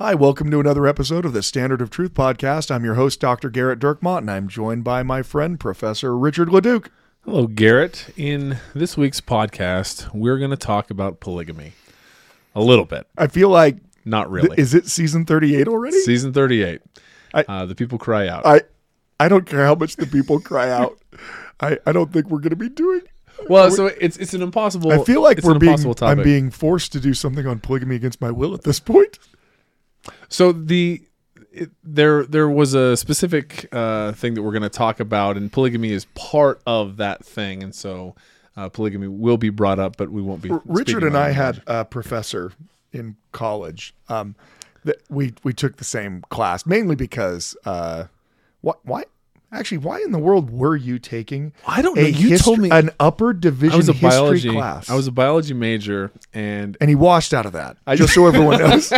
Hi, welcome to another episode of the Standard of Truth podcast. I'm your host, Dr. Gerrit Dirkmaat, and I'm joined by my friend, Professor Richard Leduc. Hello, Gerrit. In this week's podcast, we're going to talk about polygamy a little bit. I feel like, Not really. th- is it season 38 already? Season 38. I- uh, the people cry out. I, I don't care how much the people cry out. I, I don't think we're going to be doing. well, so it's it's an impossible. I feel like we're being. topic. I'm being forced to do something on polygamy against my will at this point. So the it, there there was a specific uh, thing that we're going to talk about, and polygamy is part of that thing, and so uh, polygamy will be brought up, but we won't be. Richard and I had a professor in college. Um, that we we took the same class mainly because uh, what why actually why in the world were you taking? I don't know. You hist- told me an upper division I was a history biology class. I was a biology major, and and he washed out of that. I, just so everyone knows.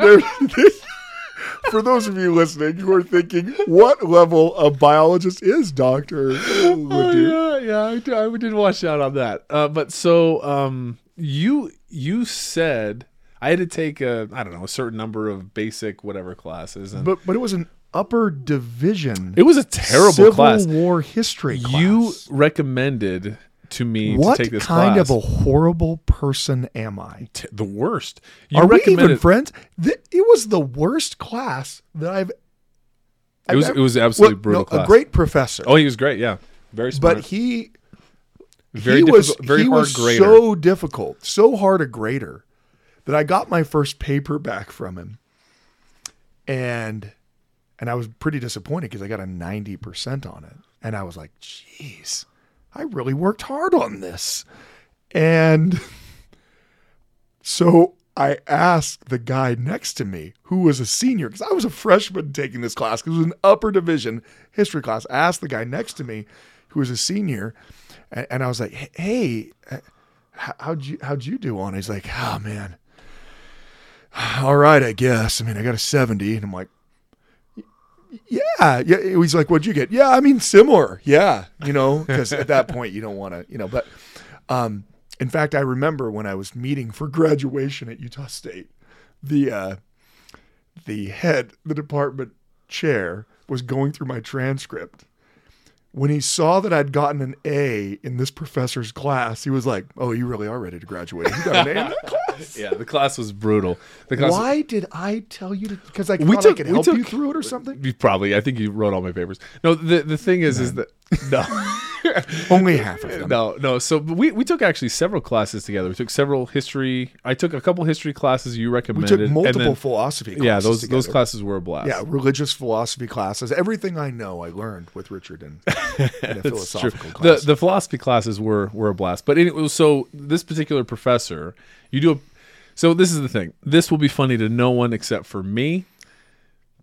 There- for those of you listening who are thinking, what level of biologist is Doctor Oh, yeah, yeah, I, I did wash out on that. Uh, but so um, you you said I had to take a I don't know a certain number of basic whatever classes, and But but it was an upper division. it was a terrible Civil class. War history class. You recommended to me what to take this kind class. of a horrible person am I? T- the worst. You Are we even friends? Th- it was the worst class that I've. it was it was absolutely well, brutal no, class. A great professor, Oh, he was great. Yeah, very smart. but he very he was very he hard was grader. so difficult, so hard a grader that I got my first paper back from him, and and I was pretty disappointed because I got a ninety percent on it, and I was like, "Jeez, I really worked hard on this," and so I asked the guy next to me, who was a senior, because I was a freshman taking this class, because it was an upper division history class. I asked the guy next to me, who was a senior, and, and I was like, "Hey, uh, how'd you how'd you do on?" it?" He's like, "Oh man, all right, I guess. I mean, I got a 70," and I'm like. Yeah, yeah. He's like, "What'd you get?" Yeah, I mean, similar. Yeah, you know, because at that point you don't want to, you know. But, um, in fact, I remember when I was meeting for graduation at Utah State, the uh, the head, the department chair, was going through my transcript. When he saw that I'd gotten an A in this professor's class, he was like, "Oh, you really are ready to graduate. You got an A in that class." yeah, the class was brutal. The class Why did I tell you to? Because I We thought I took- could help took- you through it or something. You probably. I think you wrote all my papers. No, the the thing is, is that no, Only half of them. no, no. So we we took actually several classes together. We took several history. I took a couple history classes you recommended. We took multiple then- philosophy. Classes yeah, those those classes were a blast. Yeah, religious philosophy classes. Everything I know, I learned with Richard in, in a philosophical The class. the philosophy classes were were a blast. But it was so this particular professor, you do a. So this is the thing. This will be funny to no one except for me.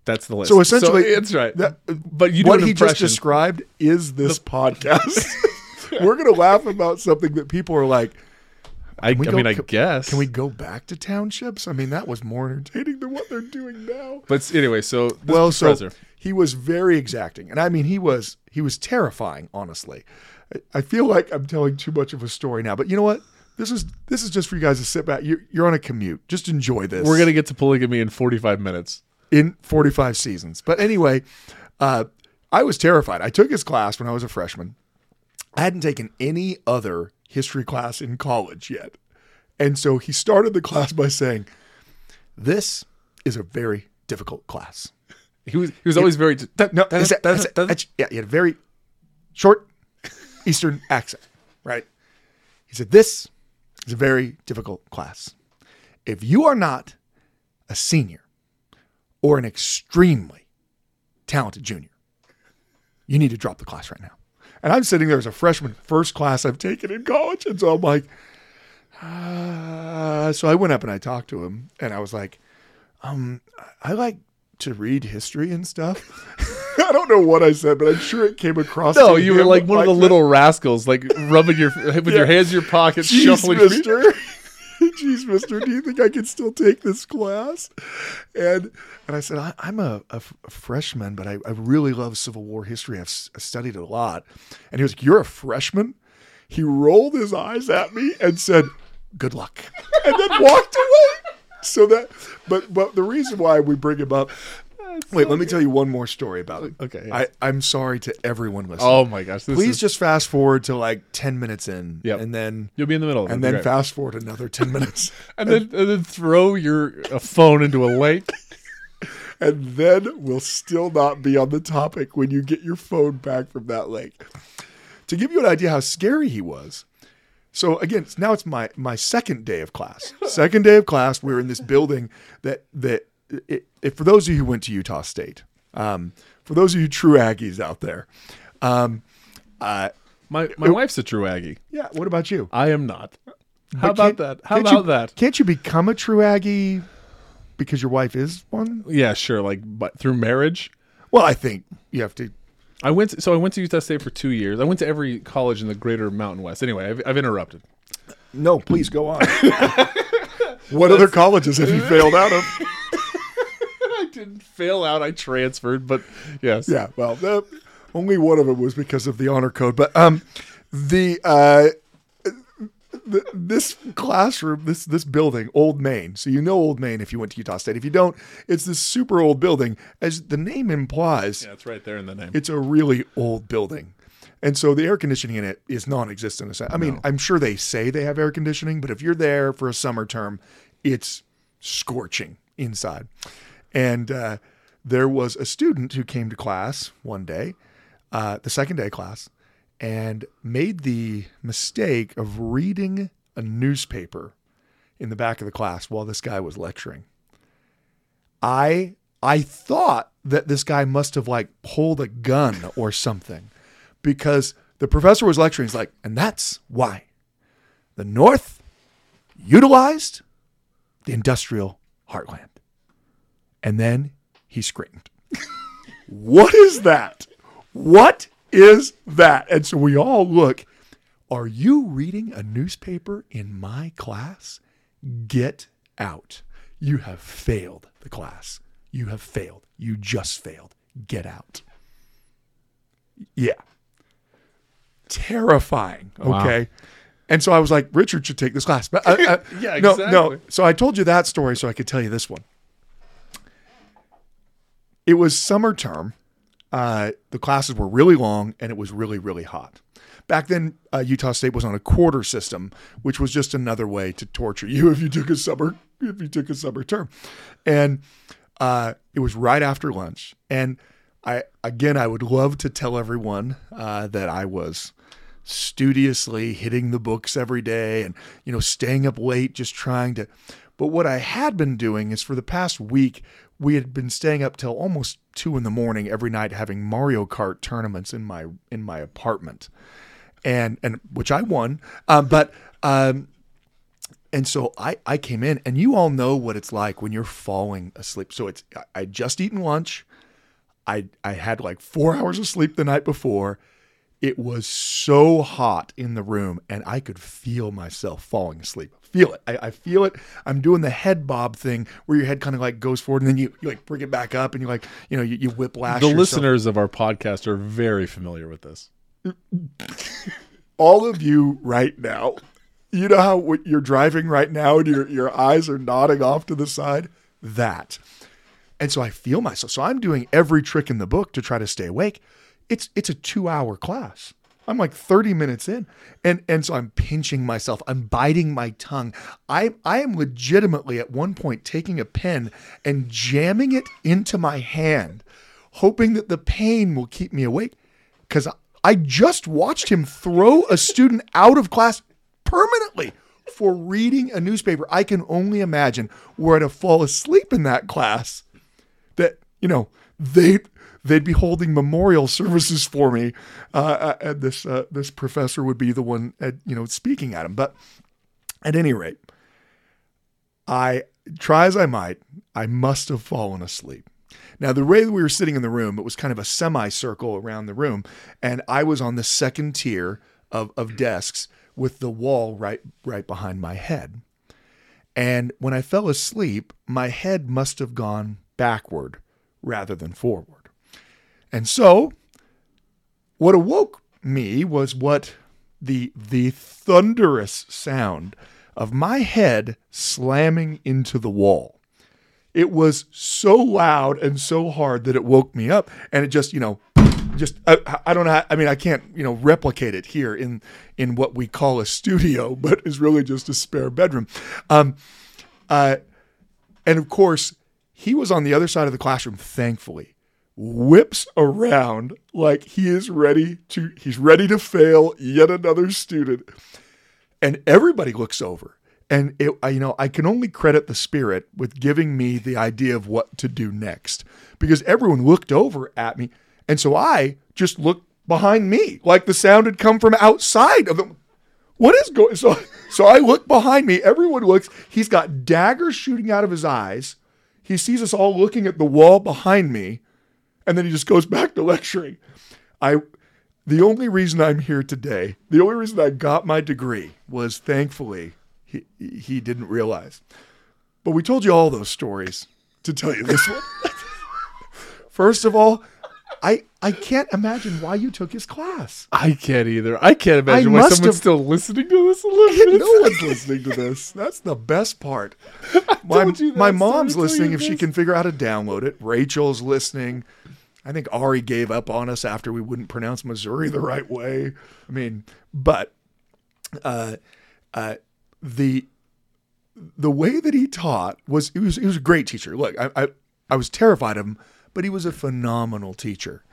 That's the list. So essentially, that's right. that- but you what he just described is this podcast. We're gonna laugh about something that people are like. I, I go- mean, I can- guess. Can we go back to townships? I mean, that was more entertaining than what they're doing now. But anyway, so this well, so he was very exacting, and I mean, he was he was terrifying. Honestly, I, I feel like I'm telling too much of a story now, but you know what? This is this is just for you guys to sit back. You're, you're on a commute. Just enjoy this. We're gonna get to polygamy in 45 minutes. in 45 seasons. But anyway, uh, I was terrified. I took his class when I was a freshman. I hadn't taken any other history class in college yet. And so he started the class by saying, This is a very difficult class. He was he was always very. No, is that- is that- that's- yeah, he had a very short Eastern accent, right? He said, This is a very difficult class. If you are not a senior or an extremely talented junior, you need to drop the class right now. And I'm sitting there as a freshman, first class I've taken in college. And so I'm like, uh, so I went up and I talked to him and I was like, um, I like to read history and stuff. I don't know what I said, but I'm sure it came across. No, you were like one of the that. little rascals, like rubbing your with your hands in your pockets, Jeez, shuffling. mister. Jeez, mister, do you think I can still take this class? And and I said, I, I'm a, a f- a freshman, but I, I really love Civil War history. I've s- studied it a lot. And he was like, You're a freshman? He rolled his eyes at me and said, Good luck. And then walked away. So that, but but the reason why we bring him up. Wait, let me tell you one more story about it. Okay, yeah. I, I'm sorry to everyone listening. Oh my gosh! Please is, just fast forward to like 10 minutes in. Yep. And then you'll be in the middle, and then great. fast forward another 10 minutes. and then and then throw your a phone into a lake. and then we'll still not be on the topic when you get your phone back from that lake. To give you an idea how scary he was. So again, now it's my my second day of class. Second day of class, we're in this building that that it, it, for those of you who went to Utah State, um, for those of you true Aggies out there, um, uh, My my wife's a true Aggie. yeah. What about you? I am not. How But about that? How about you- that? Can't you become a true Aggie because your wife is one? Yeah, sure. Like, but through marriage. Well, I think you have to. I went. To, so I went to Utah State for two years. I went to every college in the Greater Mountain West. Anyway, I've, I've interrupted. No, please go on. what other colleges have you failed out of? Didn't fail out. I transferred, but yes. Yeah, well, the, only one of them was because of the honor code. But um, the uh, the, this classroom, this this building, Old Main. So you know Old Main if you went to Utah State. If you don't, it's this super old building. As the name implies, Yeah, it's right there in the name. it's a really old building. And so the air conditioning in it is non-existent. I mean, I'm sure they say they have air conditioning, but if you're there for a summer term, it's scorching inside. And uh, there was a student who came to class one day, uh, the second day class, and made the mistake of reading a newspaper in the back of the class while this guy was lecturing. I I thought that this guy must have like pulled a gun or something because the professor was lecturing. He's like, and that's why the North utilized the industrial heartland. And then he screamed, What is that? What is that? And so we all look. Are you reading a newspaper in my class? Get out. You have failed the class. You have failed. You just failed. Get out. Yeah. Terrifying. Okay. And so I was like, Richard should take this class. But I, uh, I- uh, Yeah, no, no. So I told you that story so I could tell you this one. It was summer term. Uh, the classes were really long and it was really, really hot. Back then, uh, Utah State was on a quarter system, which was just another way to torture you if you took a summer if you took a summer term. And uh, it was right after lunch. And I again, I would love to tell everyone uh, that I was studiously hitting the books every day and you know staying up late just trying to but what i had been doing is for the past week we had been staying up till almost two in the morning every night having mario kart tournaments in my in my apartment. And and which i won um, but um and so I, I came in and you all know what it's like when you're falling asleep. So it's i I'd just eaten lunch. I I had like four hours of sleep the night before. It was so hot in the room, and I could feel myself falling asleep. Feel it. I, I feel it. I'm doing the head bob thing where your head kind of like goes forward, and then you, you like bring it back up, and you like you know you, you whiplash. the yourself. listeners of our podcast are very familiar with this. all of you right now, you know how you're driving right now and your your eyes are nodding off to the side. That, and so I feel myself. So I'm doing every trick in the book to try to stay awake. It's it's a two hour class. I'm like 30 minutes in, and and so I'm pinching myself. I'm biting my tongue. I I am legitimately at one point taking a pen and jamming it into my hand, hoping that the pain will keep me awake. Because I just watched him throw a student out of class permanently for reading a newspaper. I can only imagine were I to fall asleep in that class, that you know they they'd be holding memorial services for me, uh, and this uh, this professor would be the one at, you know speaking at him. But at any rate, I try as I might, I must have fallen asleep. Now, the way we were sitting in the room, it was kind of a semicircle around the room, and I was on the second tier of, of desks with the wall right right behind my head. And when I fell asleep, my head must have gone backward rather than forward. And so, what awoke me was what the the thunderous sound of my head slamming into the wall. It was so loud and so hard that it woke me up, and it just you know, just I, I don't know. How, I mean, I can't you know replicate it here in in what we call a studio, but is really just a spare bedroom. Um, uh, and of course, he was on the other side of the classroom, thankfully whips around like he is ready to he's ready to fail yet another student. And everybody looks over. And it, you know i can only credit the spirit with giving me the idea of what to do next because everyone looked over at me. And so i just looked behind me like the sound had come from outside of them. What is going so so i look behind me. Everyone looks. He's got daggers shooting out of his eyes. He sees us all looking at the wall behind me and then he just goes back to lecturing. I the only reason I'm here today, the only reason I got my degree was thankfully he he didn't realize. But we told you all those stories to tell you this one. First of all, I I can't imagine why you took his class. I can't either. I can't imagine I why someone's have- still listening to this. No one's listening to this. That's the best part. My, told you that my mom's listening if she can figure out how to download it. Rachel's listening. I think Ari gave up on us after we wouldn't pronounce Missouri the right way. I mean, but uh, uh, the the way that he taught was he was he was a great teacher. Look, I I, I was terrified of him, but he was a phenomenal teacher,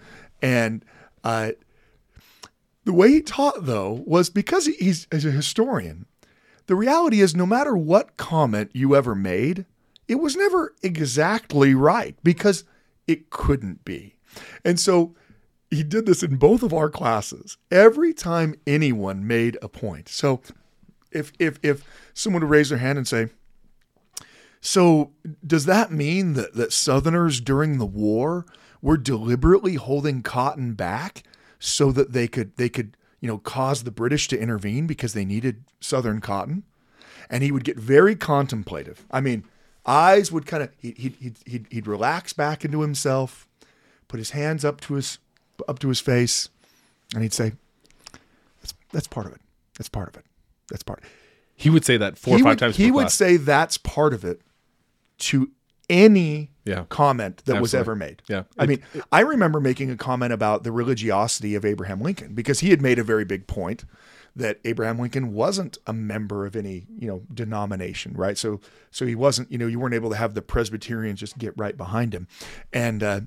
and uh, the way he taught though was because he's as a historian. The reality is, no matter what comment you ever made, it was never exactly right because it couldn't be. And so he did this in both of our classes. Every time anyone made a point. So if if if someone would raise their hand and say, "So does that mean that that Southerners during the war were deliberately holding cotton back so that they could they could you know cause the British to intervene because they needed Southern cotton?" And he would get very contemplative. I mean, eyes would kind of he'd, he'd, he'd, he'd relax back into himself, put his hands up to his up to his face, and he'd say, "That's that's part of it. That's part of it. That's part." He would say that four he or five would, times. He would class. say that's part of it to any Yeah. comment that was ever made. Yeah. I It- mean, I remember making a comment about the religiosity of Abraham Lincoln because he had made a very big point that Abraham Lincoln wasn't a member of any, you know, denomination, right? So so he wasn't, you know, you weren't able to have the Presbyterians just get right behind him. And uh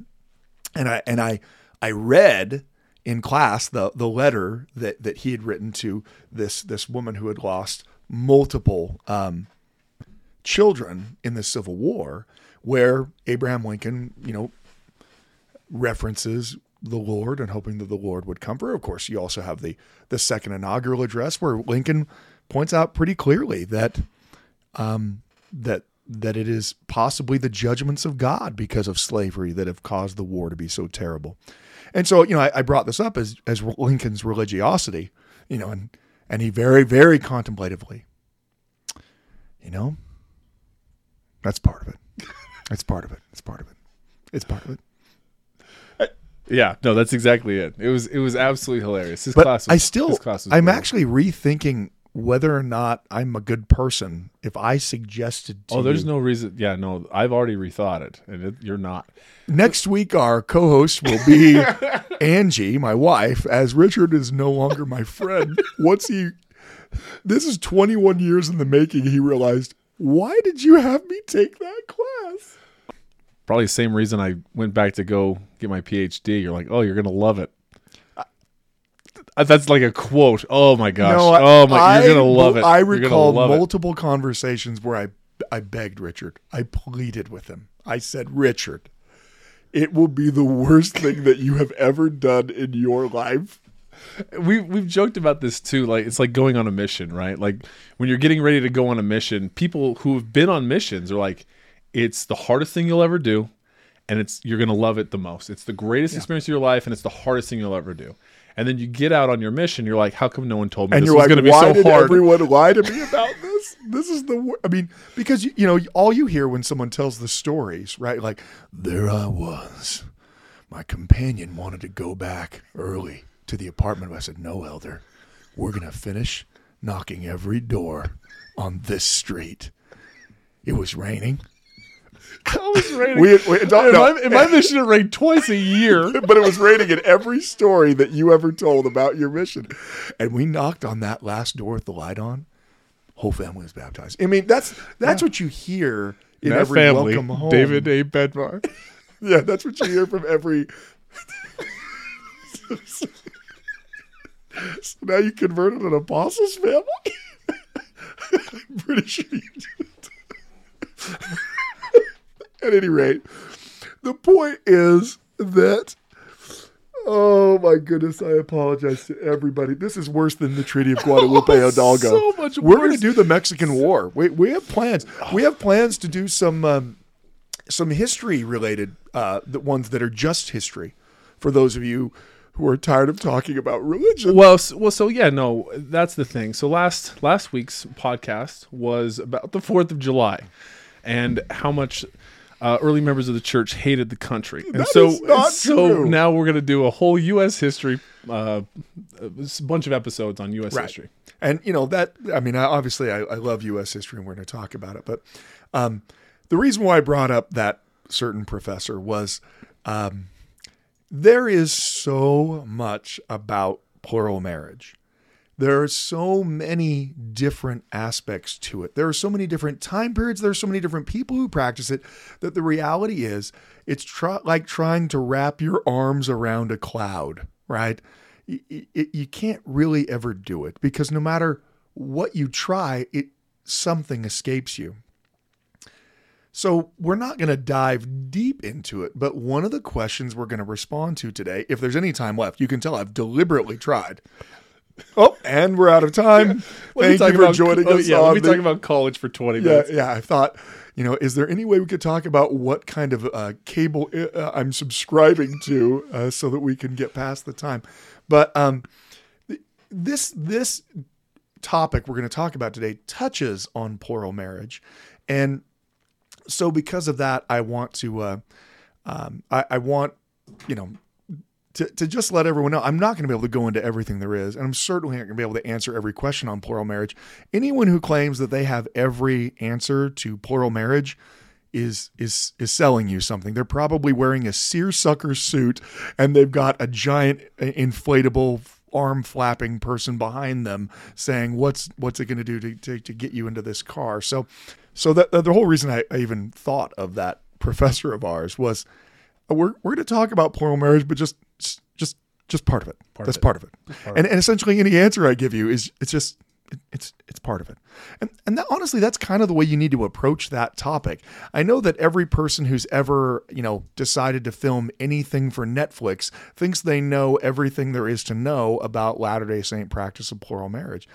and I and I I read in class the the letter that that he had written to this this woman who had lost multiple um, children in the Civil War, where Abraham Lincoln, you know, references the Lord and hoping that the Lord would comfort. Of course, you also have the the second inaugural address where Lincoln points out pretty clearly that um, that that it is possibly the judgments of God because of slavery that have caused the war to be so terrible. And so, you know, I, I brought this up as as Lincoln's religiosity, you know, and and he very very contemplatively, you know, that's part of it. That's part of it. It's part of it. It's part of it. Uh, yeah, no, that's exactly it. It was it was absolutely hilarious. His But class was, I still, class was I'm actually rethinking whether or not I'm a good person if I suggested to Oh, there's you- no reason. Yeah, no, I've already rethought it, and it, you're not. Next week, our co-host will be Angie, my wife, as Richard is no longer my friend. Once he, this is 21 years in the making, he realized, why did you have me take that class? Probably the same reason I went back to go get my PhD. You're like, oh, you're gonna love it. Uh, That's like a quote. Oh my gosh. No, I- oh my, you're gonna love it. I recall love it. multiple conversations where I, I begged Richard. I pleaded with him. I said, Richard, it will be the worst thing that you have ever done in your life. we we've joked about this too. Like it's like going on a mission, right? Like when you're getting ready to go on a mission, people who have been on missions are like, it's the hardest thing you'll ever do, and it's you're gonna love it the most. It's the greatest experience of your life, and it's the hardest thing you'll ever do. And then you get out on your mission, you're like, how come no one told me and this you're was like, gonna be why so did hard? everyone lie to me about this? This is the. I mean, because you, you know, all you hear when someone tells the stories, right? Like, there I was. My companion wanted to go back early to the apartment. I said, no, Elder, we're gonna finish knocking every door on this street. It was raining. I was raining. We, we in, know. my, in my mission, it rained twice a year. but it was raining in every story that you ever told about your mission. And we knocked on that last door with the light on. Whole family was baptized. I mean, that's that's what you hear in that every family, welcome home. David A. Bednar. Yeah, that's what you hear from every. so now you converted an apostles family. I'm pretty sure you did. At any rate, the point is that. Oh my goodness! I apologize to everybody. This is worse than the Treaty of Guadalupe Oh, Hidalgo. so much We're going to do the Mexican War. We we have plans. We have plans to do some um, some history related uh, the ones that are just history for those of you who are tired of talking about religion. Well, s- well, so yeah, no, that's the thing. So last last week's podcast was about the Fourth of July, and how much uh, early members of the church hated the country, and That so so true. now we're gonna do a whole U.S. history, uh, a bunch of episodes on U.S. history. And you know that I mean, I, obviously, I, I love U.S. history, and we're going to talk about it. But um, the reason why I brought up that certain professor was um, there is so much about plural marriage. There are so many different aspects to it. There are so many different time periods. There are so many different people who practice it that the reality is it's try, like trying to wrap your arms around a cloud, right? Y- y- y- you can't really ever do it because no matter what you try, it something escapes you. So we're not going to dive deep into it, but one of the questions we're going to respond to today, if there's any time left, you can tell I've deliberately tried. Oh, and we're out of time. Thank you for about- joining oh, us. Yeah, on let me the- talk about college for twenty minutes. yeah. I thought, you know, is there any way we could talk about what kind of uh, cable uh, I'm subscribing to uh, so that we can get past the time? But um, this this topic we're going to talk about today touches on plural marriage, and so because of that, I want to, uh, um, I, I want, you know, to, to just let everyone know, I'm not going to be able to go into everything there is, and I'm certainly not going to be able to answer every question on plural marriage. Anyone who claims that they have every answer to plural marriage is is is selling you something. They're probably wearing a seersucker suit, and they've got a giant uh, inflatable arm flapping person behind them saying what's what's it going to do to, to get you into this car so so that the whole reason I, I even thought of that professor of ours was we're we're going to talk about plural marriage, but just just just part of it. That's of it. part of it. and and essentially any answer I give you is it's just it's it's part of it. And and that, honestly, that's kind of the way you need to approach that topic. I know that every person who's ever you know decided to film anything for Netflix thinks they know everything there is to know about Latter Day Saint practice of plural marriage,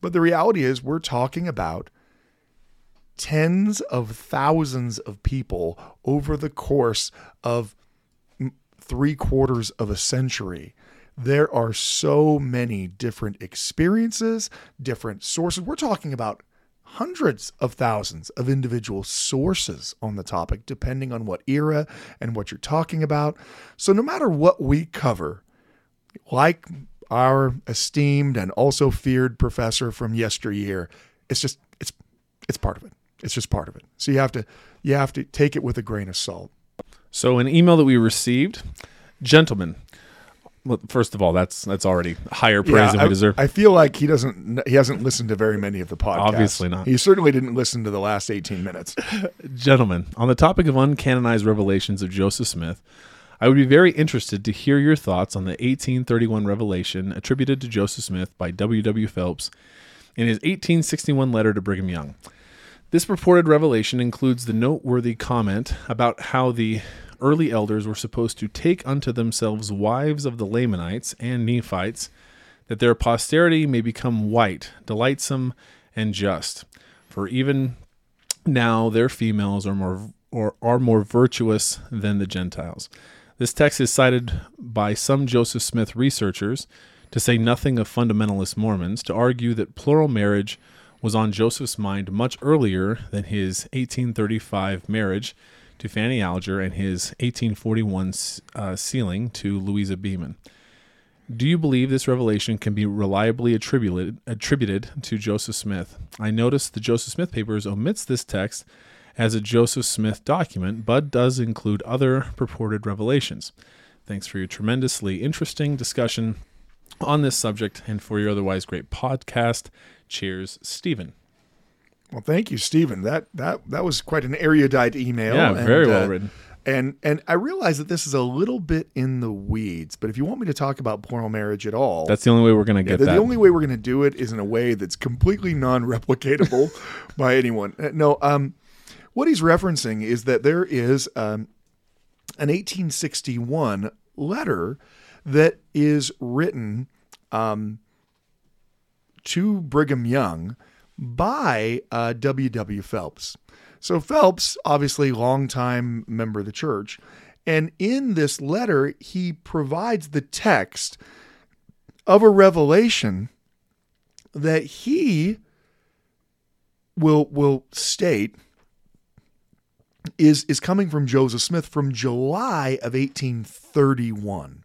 but the reality is we're talking about tens of thousands of people over the course of three quarters of a century. There are so many different experiences, different sources. We're talking about hundreds of thousands of individual sources on the topic, depending on what era and what you're talking about. So, no matter what we cover, like our esteemed and also feared professor from yesteryear, it's just it's it's part of it. It's just part of it. So you have to you have to take it with a grain of salt. So an email that we received, gentlemen. Well, first of all, that's that's already higher praise than I, we deserve. I feel like he doesn't he hasn't listened to very many of the podcasts. Obviously not. He certainly didn't listen to the last 18 minutes. Gentlemen, on the topic of uncanonized revelations of Joseph Smith, I would be very interested to hear your thoughts on the 1831 revelation attributed to Joseph Smith by W. W. Phelps in his 1861 letter to Brigham Young. This purported revelation includes the noteworthy comment about how the early elders were supposed to take unto themselves wives of the Lamanites and Nephites, that their posterity may become white, delightsome, and just. For even now their females are more or are more virtuous than the Gentiles. This text is cited by some Joseph Smith researchers, to say nothing of fundamentalist Mormons, to argue that plural marriage was on Joseph's mind much earlier than his 1835 marriage to Fanny Alger and his 1841 uh, sealing to Louisa Beaman. Do you believe this revelation can be reliably attributed attributed to Joseph Smith? I notice the Joseph Smith papers omits this text as a Joseph Smith document, but does include other purported revelations. Thanks for your tremendously interesting discussion on this subject and for your otherwise great podcast. Cheers, Stephen. Well, thank you, Stephen. That that that was quite an erudite email. Yeah, and, very well uh, written. And and I realize that this is a little bit in the weeds, but if you want me to talk about plural marriage at all, that's the only way we're going to get the, that. The only way we're going to do it is in a way that's completely non-replicatable by anyone. Uh, no, um, what he's referencing is that there is um, an 1861 letter that is written um, to Brigham Young by uh, W. W. Phelps. So Phelps, obviously, longtime member of the church, and in this letter he provides the text of a revelation that he will will state is is coming from Joseph Smith from July of 1831.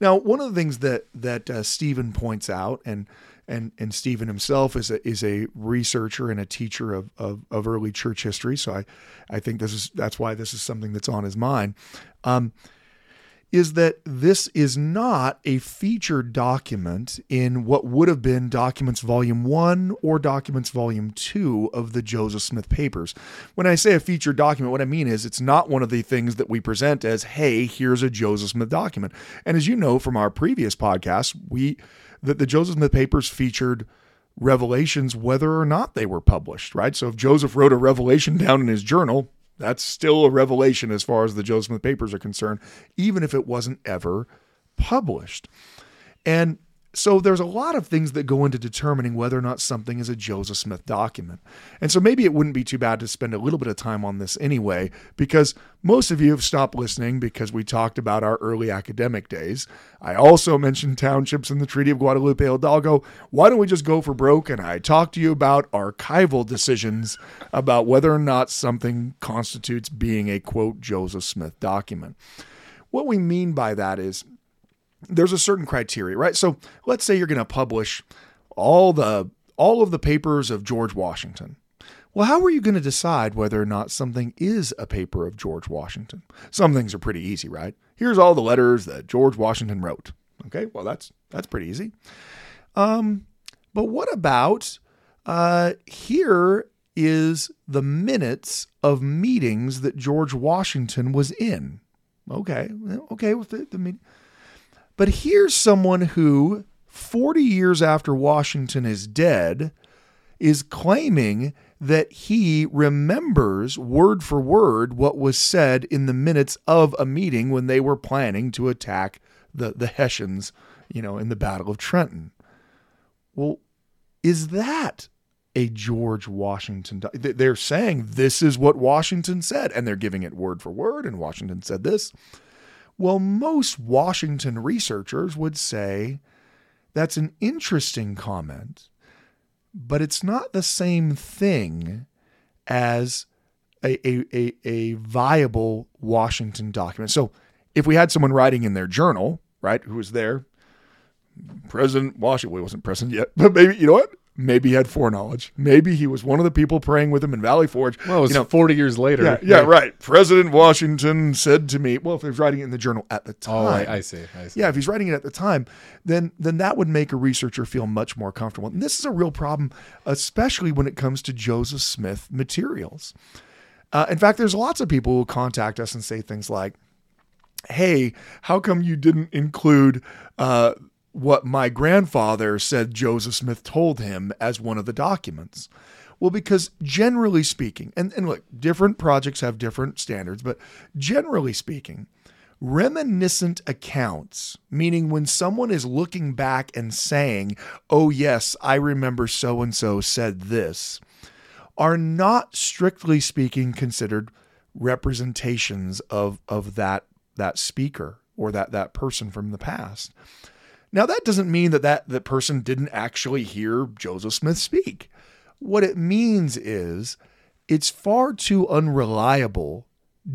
Now, one of the things that that uh, Stephen points out, and and and Stephen himself is a is a researcher and a teacher of, of, of early church history, so I I think this is that's why this is something that's on his mind. Um, is that this is not a featured document in what would have been Documents Volume 1 or Documents Volume 2 of the Joseph Smith papers. When I say a featured document, what I mean is it's not one of the things that we present as, hey, here's a Joseph Smith document. And as you know from our previous podcast, we that the Joseph Smith papers featured revelations whether or not they were published, right? So if Joseph wrote a revelation down in his journal, that's still a revelation as far as the Joseph Smith papers are concerned, even if it wasn't ever published. And so there's a lot of things that go into determining whether or not something is a Joseph Smith document. And so maybe it wouldn't be too bad to spend a little bit of time on this anyway, because most of you have stopped listening because we talked about our early academic days. I also mentioned townships in the Treaty of Guadalupe Hidalgo. Why don't we just go for broke and I talk to you about archival decisions about whether or not something constitutes being a quote Joseph Smith document? What we mean by that is there's a certain criteria, right? So let's say you're going to publish all the all of the papers of George Washington. Well, how are you going to decide whether or not something is a paper of George Washington? Some things are pretty easy, right? Here's all the letters that George Washington wrote. Okay, well that's that's pretty easy. Um, but what about uh, here is the minutes of meetings that George Washington was in? Okay, okay with the, the meeting. But here's someone who, 40 years after Washington is dead, is claiming that he remembers word for word what was said in the minutes of a meeting when they were planning to attack the, the Hessians, you know, in the Battle of Trenton. Well, is that a George Washington? They're saying this is what Washington said, and they're giving it word for word, and Washington said this. Well, most Washington researchers would say that's an interesting comment, but it's not the same thing as a, a, a, a, viable Washington document. So if we had someone writing in their journal, right, who was there, President Washington, well, he wasn't president yet, but maybe, you know what? Maybe he had foreknowledge. Maybe he was one of the people praying with him in Valley Forge. Well, it was you know, 40 years later. Yeah, yeah, right. President Washington said to me, well, if he's writing it in the journal at the time. Oh, I, I, see, I see. Yeah, if he's writing it at the time, then then that would make a researcher feel much more comfortable. And this is a real problem, especially when it comes to Joseph Smith materials. Uh, in fact, there's lots of people who contact us and say things like, hey, how come you didn't include uh, what my grandfather said Joseph Smith told him as one of the documents. Well, because generally speaking, and, and look, different projects have different standards, but generally speaking, reminiscent accounts, meaning when someone is looking back and saying, oh, yes, I remember so and so said this, are not strictly speaking considered representations of of that that speaker or that that person from the past. Now that doesn't mean that that, that person didn't actually hear Joseph Smith speak. What it means is it's far too unreliable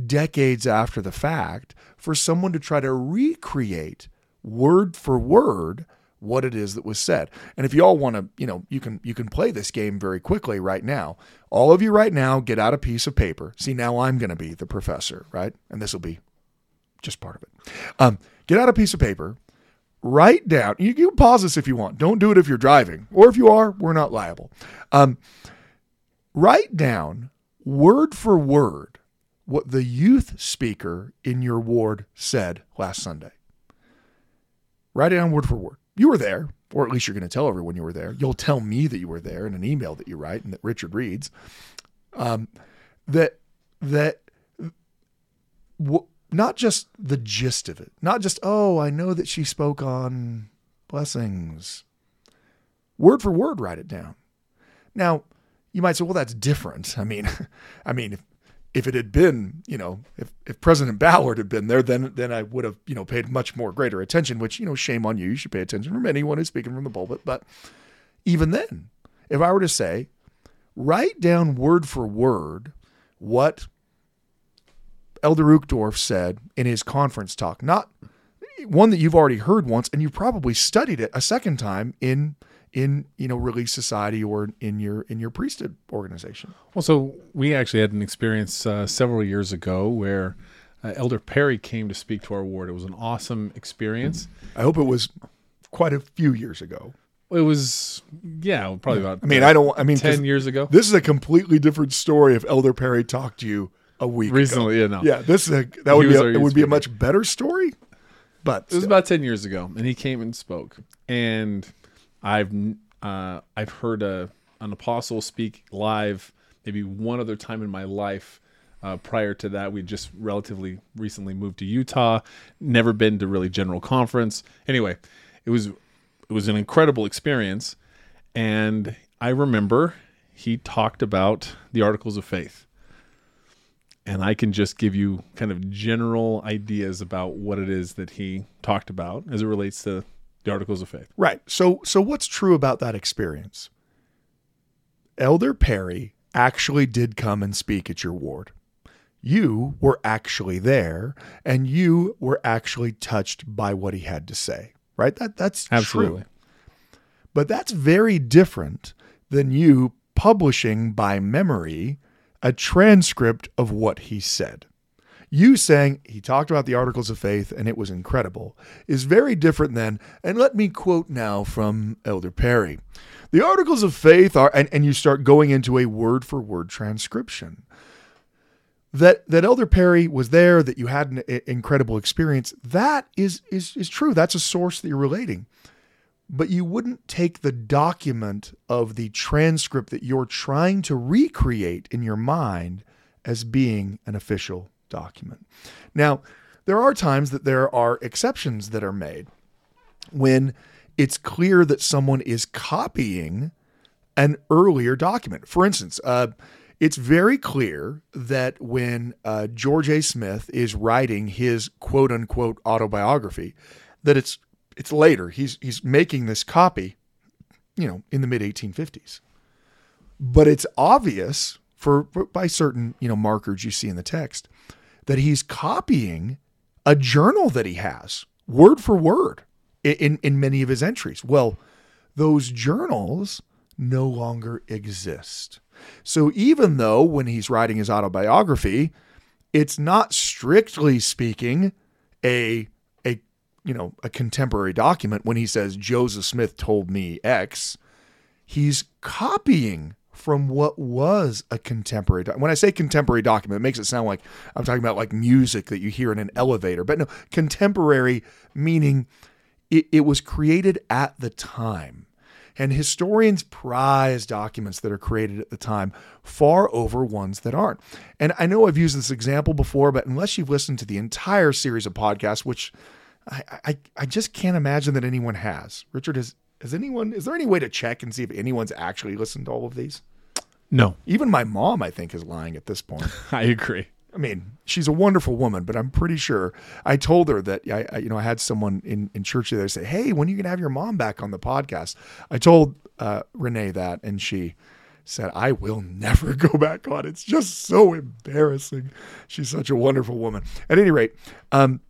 decades after the fact for someone to try to recreate word for word what it is that was said. And if you all want to, you know, you can you can play this game very quickly right now. All of you right now get out a piece of paper. See, now I'm going to be the professor, right? And this will be just part of it. Um, get out a piece of paper, write down. You, can pause this if you want. Don't do it if you're driving, or if you are, we're not liable. Um, write down word for word what the youth speaker in your ward said last Sunday. Write it down word for word. You were there, or at least you're going to tell everyone you were there. You'll tell me that you were there in an email that you write and that Richard reads. Um, that that not just the gist of it, not just oh, I know that she spoke on blessings. Word for word, write it down. Now, you might say, well, that's different. I mean, I mean, if, if it had been, you know, if, if President Ballard had been there, then then I would have, you know, paid much more greater attention, which, you know, shame on you. You should pay attention from anyone who's speaking from the pulpit. But even then, if I were to say, write down word for word what Elder Uchtdorf said in his conference talk, not one that you've already heard once and you've probably studied it a second time in in you know Relief Society or in your in your priesthood organization. Well, so we actually had an experience uh, several years ago where uh, Elder Perry came to speak to our ward. It was an awesome experience. I hope it was quite a few years ago. It was yeah, probably about. I mean, I don't. I mean, ten years ago. This is a completely different story if Elder Perry talked to you a week Recently, ago. yeah, no. Yeah, this is a, that would be a, it would be a much better story. But It was still. about ten years ago, and he came and spoke. And I've uh, I've heard a an apostle speak live maybe one other time in my life. Uh, prior to that, we just relatively recently moved to Utah. Never been to really general conference. Anyway, it was it was an incredible experience, and I remember he talked about the articles of faith and I can just give you kind of general ideas about what it is that he talked about as it relates to the articles of faith. Right. So so what's true about that experience? Elder Perry actually did come and speak at your ward. You were actually there and you were actually touched by what he had to say. Right? That that's Absolutely. true. But that's very different than you publishing by memory a transcript of what he said. You saying he talked about the articles of faith and it was incredible is very different than, and let me quote now from Elder Perry. The articles of faith are, and, and you start going into a word for word transcription. That, that Elder Perry was there, that you had an incredible experience, that is, is, is true. That's a source that you're relating but you wouldn't take the document of the transcript that you're trying to recreate in your mind as being an official document. Now, there are times that there are exceptions that are made when it's clear that someone is copying an earlier document. For instance, uh, it's very clear that when uh, George A. Smith is writing his quote unquote autobiography, that it's it's later. He's he's making this copy, you know, in the mid 1850s. But it's obvious for, by certain you know markers you see in the text that he's copying a journal that he has word for word in in many of his entries. Well, those journals no longer exist. So even though when he's writing his autobiography, it's not strictly speaking a you know a contemporary document when he says Joseph Smith told me X, he's copying from what was a contemporary doc- when I say contemporary document it makes it sound like I'm talking about like music that you hear in an elevator but no contemporary meaning it, it was created at the time and historians prize documents that are created at the time far over ones that aren't. And I know I've used this example before, but unless you've listened to the entire series of podcasts, which I, I, I just can't imagine that anyone has. Richard, has, has anyone, is there any way to check and see if anyone's actually listened to all of these? No, Even my mom, I think, is lying at this point. I agree. I mean, she's a wonderful woman, but I'm pretty sure I told her that I, I you know, I had someone in, in church there say, Hey, when are you going to have your mom back on the podcast? I told uh, Renee that, and she said, I will never go back on. It's just so embarrassing. She's such a wonderful woman. At any rate, um,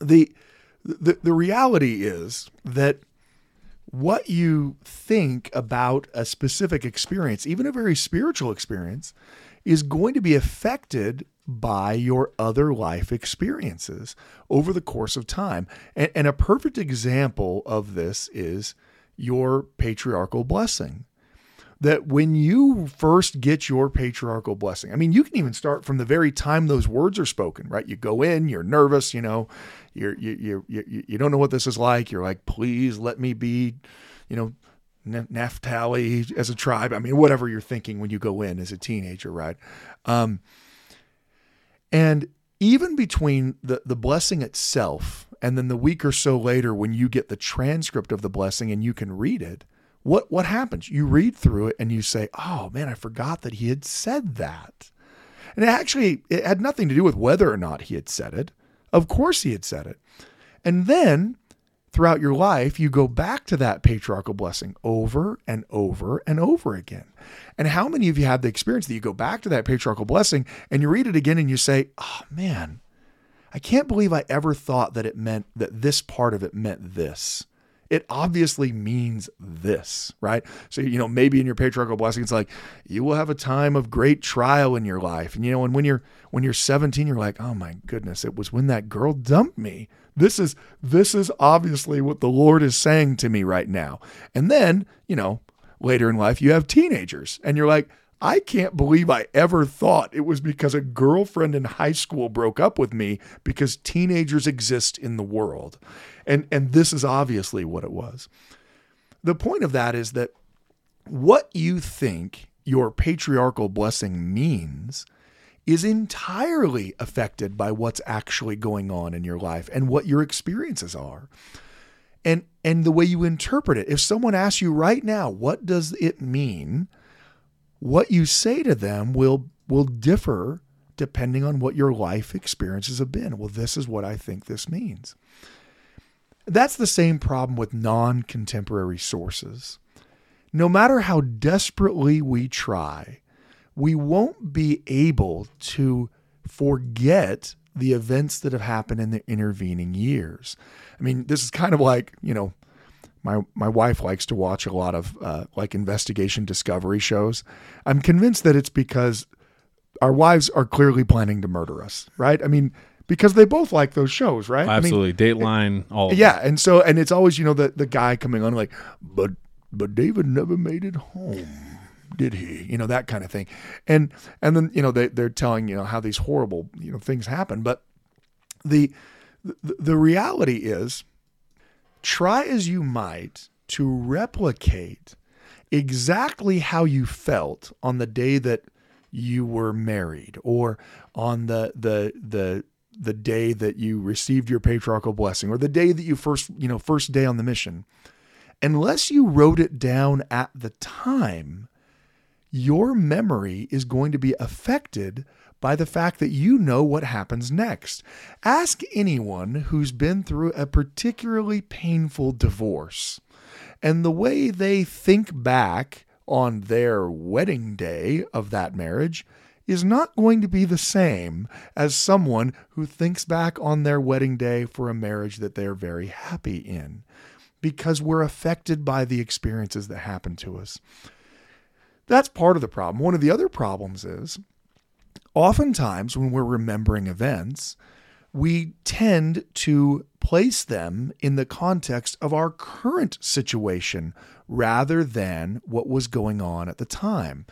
the, the, the reality is that what you think about a specific experience, even a very spiritual experience, is going to be affected by your other life experiences over the course of time. And, and, a perfect example of this is your patriarchal blessing. That when you first get your patriarchal blessing, I mean, you can even start from the very time those words are spoken, right? You go in, you're nervous, you know, you, you, you, you don't know what this is like. You're like, please let me be, you know, Naphtali as a tribe. I mean, whatever you're thinking when you go in as a teenager, right? Um, and even between the, the blessing itself and then the week or so later when you get the transcript of the blessing and you can read it, what what happens? You read through it and you say, "Oh man, I forgot that he had said that." And it actually it had nothing to do with whether or not he had said it. Of course he had said it. And then throughout your life, you go back to that patriarchal blessing over and over and over again. And how many of you have the experience that you go back to that patriarchal blessing and you read it again and you say, oh man, I can't believe I ever thought that it meant that this part of it meant this. It obviously means this, right? So, you know, maybe in your patriarchal blessing, it's like you will have a time of great trial in your life. And you know, and when you're when you're 17, you're like, oh my goodness, it was when that girl dumped me this is this is obviously what the Lord is saying to me right now. And then, you know, later in life you have teenagers and you're like, I can't believe I ever thought it was because a girlfriend in high school broke up with me because teenagers exist in the world. And and this is obviously what it was. The point of that is that what you think your patriarchal blessing means is entirely affected by what's actually going on in your life and what your experiences are. And and the way you interpret it. If someone asks you right now, what does it mean? What you say to them will will differ depending on what your life experiences have been. Well, this is what I think this means. That's the same problem with non contemporary sources. No matter how desperately we try, we won't be able to forget the events that have happened in the intervening years. I mean, this is kind of like, you know, my my wife likes to watch a lot of uh, like investigation discovery shows. I'm convinced that it's because our wives are clearly planning to murder us, right? I mean, because they both like those shows, right? Absolutely, I mean, Dateline, all. Yeah, and so and it's always you know the the guy coming on like, but but David never made it home did he? You know, that kind of thing. And and then, you know, they they're telling, you know, how these horrible, you know, things happen. But the the, the reality is try as you might to replicate exactly how you felt on the day that you were married or on the the the the day that you received your patriarchal blessing or the day that you first you know first day on the mission unless you wrote it down at the time your memory is going to be affected by the fact that you know what happens next. Ask anyone who's been through a particularly painful divorce, and the way they think back on their wedding day of that marriage is not going to be the same as someone who thinks back on their wedding day for a marriage that they're very happy in because we're affected by the experiences that happen to us. That's part of the problem. One of the other problems is oftentimes when we're remembering events, we tend to place them in the context of our current situation rather than what was going on at the time.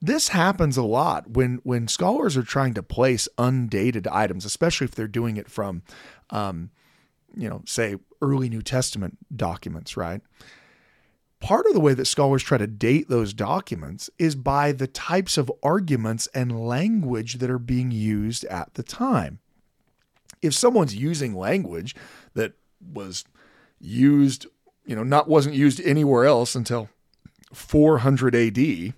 This happens a lot when when scholars are trying to place undated items, especially if they're doing it from, um, you know, say early New Testament documents, right? Part of the way that scholars try to date those documents is by the types of arguments and language that are being used at the time. If someone's using language that was used, you know, not wasn't used anywhere else until 400 AD,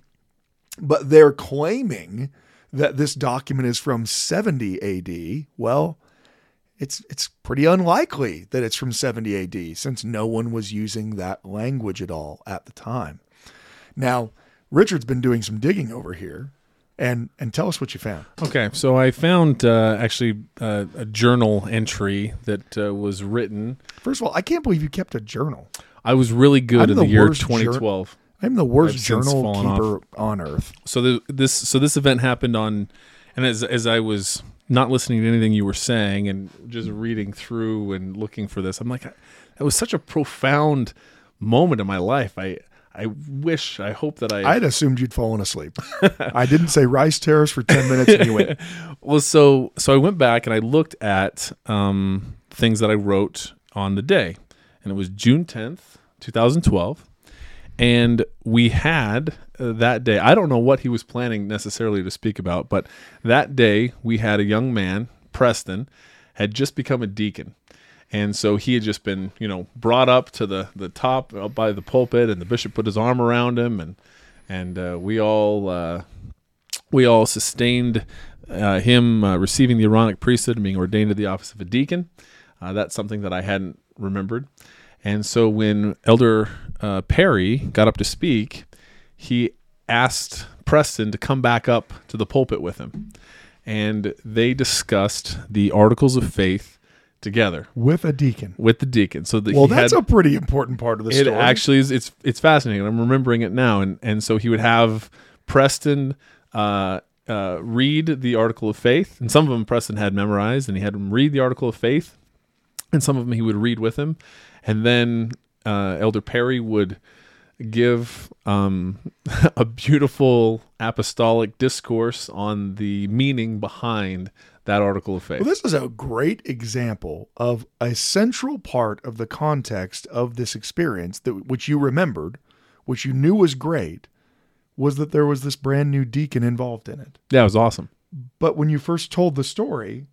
but they're claiming that this document is from 70 AD, well, it's it's pretty unlikely that it's from 70 AD since no one was using that language at all at the time. Now, Richard's been doing some digging over here, and and tell us what you found. Okay, so I found uh, actually uh, a journal entry that uh, was written. First of all, I can't believe you kept a journal. I was really good I'm in the the, year worst jour- 2012. I'm the worst I've journal keeper on earth. so the, this so this event happened on, and as as I was not listening to anything you were saying and just reading through and looking for this, I'm like, that was such a profound moment in my life. I I wish, I hope that I I'd assumed you'd fallen asleep. I didn't say rice terrace for 10 minutes anyway. well so so i went back and i looked at um, things that i wrote on the day and it was june 10th 2012 and we had uh, that day i don't know what he was planning necessarily to speak about but that day we had a young man preston had just become a deacon and so he had just been you know brought up to the the top up by the pulpit and the bishop put his arm around him and and uh, we all uh, we all sustained uh, him uh, receiving the Aaronic priesthood and being ordained to the office of a deacon. Uh, that's something that I hadn't remembered. And so when Elder uh, Perry got up to speak, he asked Preston to come back up to the pulpit with him. And they discussed the Articles of Faith together with a deacon. with the deacon. So that Well, that's had, a pretty important part of the it story. It actually is it's it's fascinating i'm remembering it now and and so he would have preston uh uh, read the article of faith, and some of them Preston had memorized, and he had him read the article of faith, and some of them he would read with him, and then uh, Elder Perry would give um, a beautiful apostolic discourse on the meaning behind that article of faith. Well, this is a great example of a central part of the context of this experience that which you remembered, which you knew was great, was that there was this brand new deacon involved in it. yeah, it was awesome. But when you first told the story,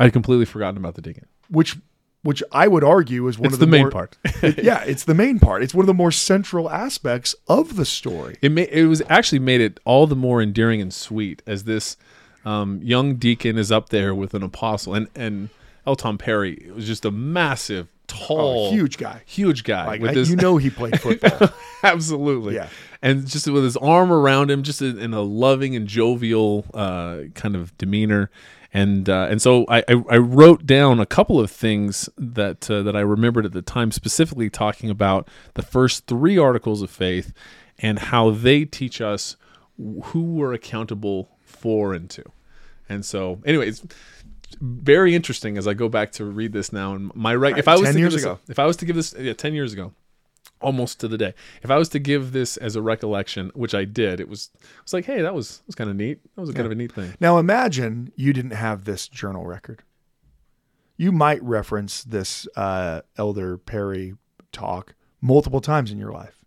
I'd completely forgotten about the deacon. which which I would argue is one It's of the, the main more- part. yeah, it's the main part. It's one of the more central aspects of the story. It made it was actually made it all the more endearing and sweet as this um, young deacon is up there with an apostle and and L. Tom Perry was just a massive, tall, Oh, huge guy. huge guy Like with this. you know, he played football. absolutely, Yeah. and just with his arm around him, just in, in a loving and jovial uh, kind of demeanor. And uh, and so I, I, I wrote down a couple of things that uh, that I remembered at the time, specifically talking about the first three articles of faith and how they teach us who we're accountable for and to. And so, anyway, it's very interesting as I go back to read this now. And my right, if I was 10 to years give this, ago. if I was to give this, yeah, ten years ago, almost to the day. If I was to give this as a recollection, which I did, it was it was like, hey, that was was kind of neat. That was a kind of a neat thing. Now imagine you didn't have this journal record. You might reference this uh, Elder Perry talk multiple times in your life.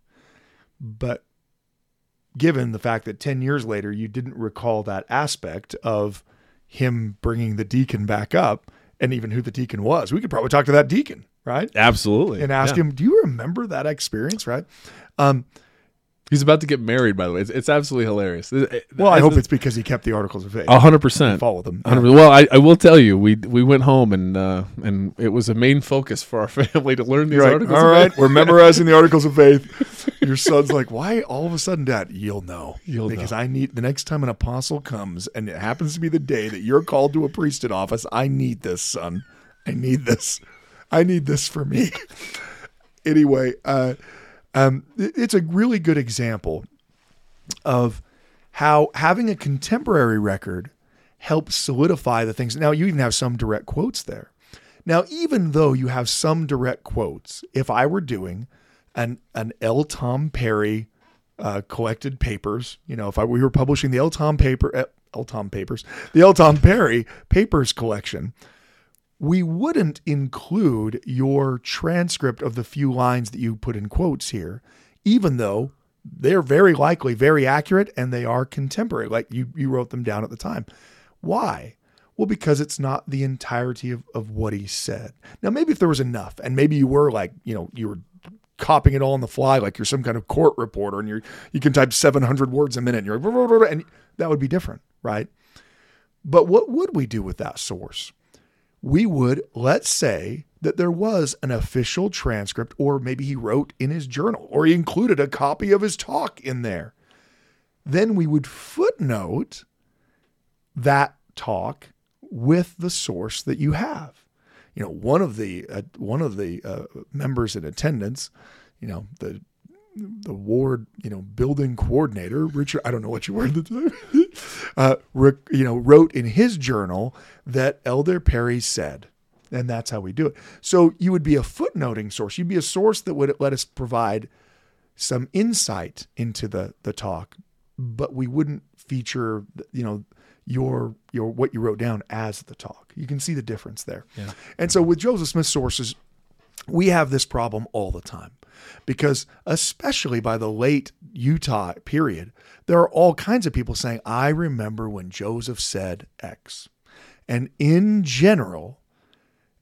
But given the fact that 10 years later you didn't recall that aspect of him bringing the deacon back up and even who the deacon was, we could probably talk to that deacon, right? Absolutely, And ask Yeah. him, do you remember that experience, right? Um, He's about to get married, by the way. It's, it's absolutely hilarious. well, I hope it's because he kept the Articles of Faith. a hundred percent. Follow them. 100%. Well, I, I will tell you, we we went home and uh, and it was a main focus for our family to learn these right. articles. All of right, faith. we're memorizing the articles of faith. Your son's like, why all of a sudden, Dad? You'll know. You'll because know. I need the next time an apostle comes, and it happens to be the day that you're called to a priesthood office. I need this, son. I need this. I need this for me. anyway, uh, um, it's a really good example of how having a contemporary record helps solidify the things. Now, you even have some direct quotes there. Now, even though you have some direct quotes, if I were doing an an L. Tom Perry uh, collected papers, you know, if I we were publishing the L. Tom paper, L. Tom papers, the L. Tom Perry papers collection, we wouldn't include your transcript of the few lines that you put in quotes here, even though they're very likely very accurate and they are contemporary, like you, you wrote them down at the time. Why? Well, because it's not the entirety of, of what he said. Now, maybe if there was enough, and maybe you were like, you know, you were copying it all on the fly, like you're some kind of court reporter, and you're you can type 700 words a minute, and you're and that would be different, right? But what would we do with that source? We would, let's say, that there was an official transcript, or maybe he wrote in his journal, or he included a copy of his talk in there. Then we would footnote that talk with the source that you have. You know, one of the uh, one of the uh, members in attendance, you know, the the ward, you know, building coordinator, Richard, I don't know what you were at the time, uh, you know, wrote in his journal that Elder Perry said, and that's how we do it. So you would be a footnoting source. You'd be a source that would let us provide some insight into the the talk, but we wouldn't feature, you know, your your what you wrote down as the talk. You can see the difference there. Yeah. And so with Joseph Smith sources, we have this problem all the time because especially by the late Utah period, there are all kinds of people saying, "I remember when Joseph said X," and in general,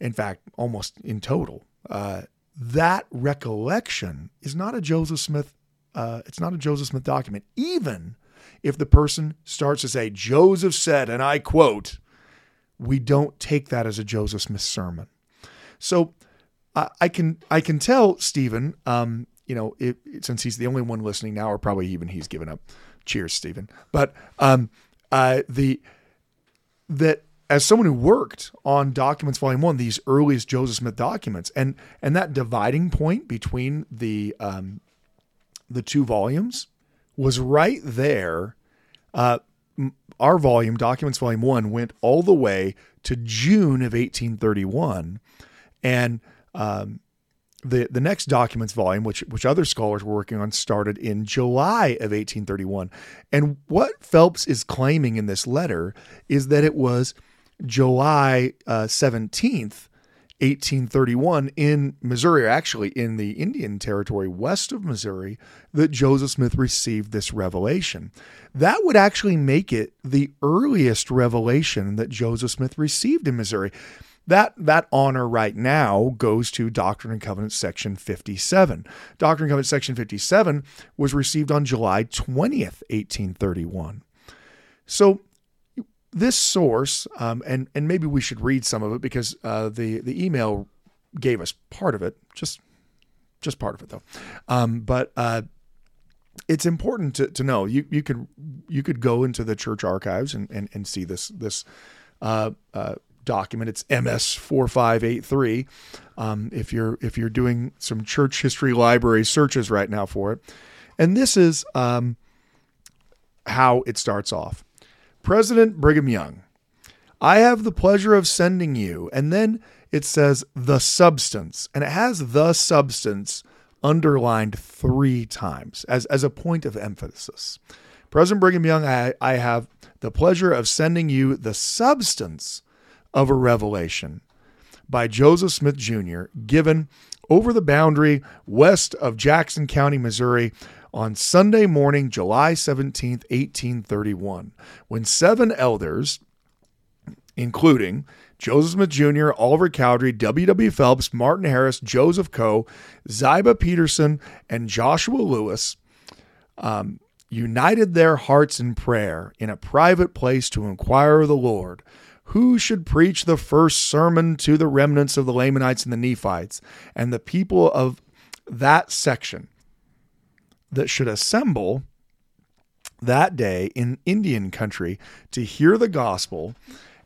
in fact, almost in total, uh, that recollection is not a Joseph Smith. Uh, it's not a Joseph Smith document, even if the person starts to say, Joseph said, and I quote, we don't take that as a Joseph Smith sermon. So I can I can tell Stephen, um, you know, it, since he's the only one listening now, or probably even he's given up. Cheers, Stephen. But um, uh, the that as someone who worked on Documents Volume One, these earliest Joseph Smith documents, and and that dividing point between the um, the two volumes was right there. Uh, our volume, Documents Volume 1, went all the way to June of 1831. And um, the, the next documents volume, which, which other scholars were working on, started in July of 1831. And what Phelps is claiming in this letter is that it was July uh, 17th 1831 in Missouri, or actually in the Indian Territory west of Missouri, that Joseph Smith received this revelation. That would actually make it the earliest revelation that Joseph Smith received in Missouri. That, that honor right now goes to Doctrine and Covenants section 57. Doctrine and Covenants section 57 was received on July 20th, 1831. So this source, um, and and maybe we should read some of it because uh, the the email gave us part of it, just just part of it though. Um, but uh, it's important to, to know you you could you could go into the church archives and and, and see this this uh, uh document. It's MS four five eight three. Um, if you're if you're doing some church history library searches right now for it, and this is um, how it starts off. President Brigham Young, I have the pleasure of sending you. And then it says the substance, and it has the substance underlined three times as, as a point of emphasis. President Brigham Young, I, I have the pleasure of sending you the substance of a revelation by Joseph Smith Jr., given over the boundary west of Jackson County, Missouri, on Sunday morning, July 17th, 1831, when seven elders, including Joseph Smith Jr., Oliver Cowdery, W.W. Phelps, Martin Harris, Joseph Coe, Ziba Peterson, and Joshua Lewis, um, united their hearts in prayer in a private place to inquire of the Lord who should preach the first sermon to the remnants of the Lamanites and the Nephites, and the people of that section that should assemble that day in Indian country to hear the gospel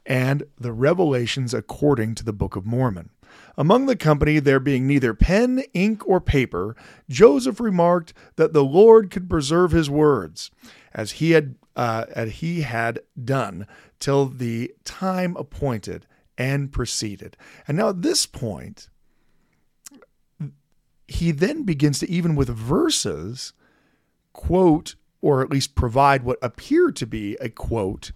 and the revelations according to the Book of Mormon. Among the company, there being neither pen, ink, or paper, Joseph remarked that the Lord could preserve his words, as he had uh, as he had done till the time appointed and proceeded. And now at this point, he then begins to, even with verses, quote or at least provide what appeared to be a quote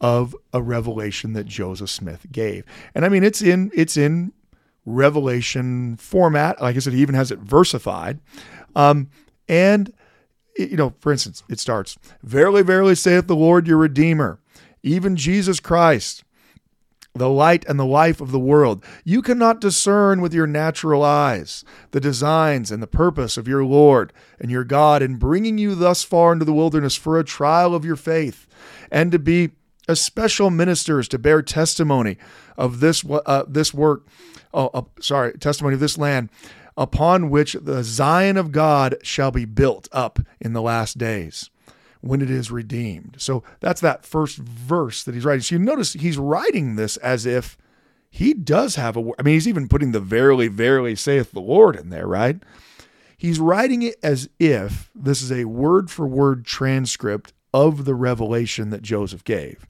of a revelation that Joseph Smith gave. And I mean it's in it's in revelation format. Like I said, he even has it versified. Um, and you know, for instance, it starts, Verily, verily saith the Lord your Redeemer, even Jesus Christ, the light and the life of the world. You cannot discern with your natural eyes the designs and the purpose of your Lord and your God in bringing you thus far into the wilderness for a trial of your faith, and to be as special ministers to bear testimony of this uh, this work. Oh, uh, sorry, testimony of this land, upon which the Zion of God shall be built up in the last days, when it is redeemed. So that's that first verse that he's writing. So you notice he's writing this as if he does have a. I mean, he's even putting the verily, verily saith the Lord in there, right? He's writing it as if this is a word for word transcript of the revelation that Joseph gave.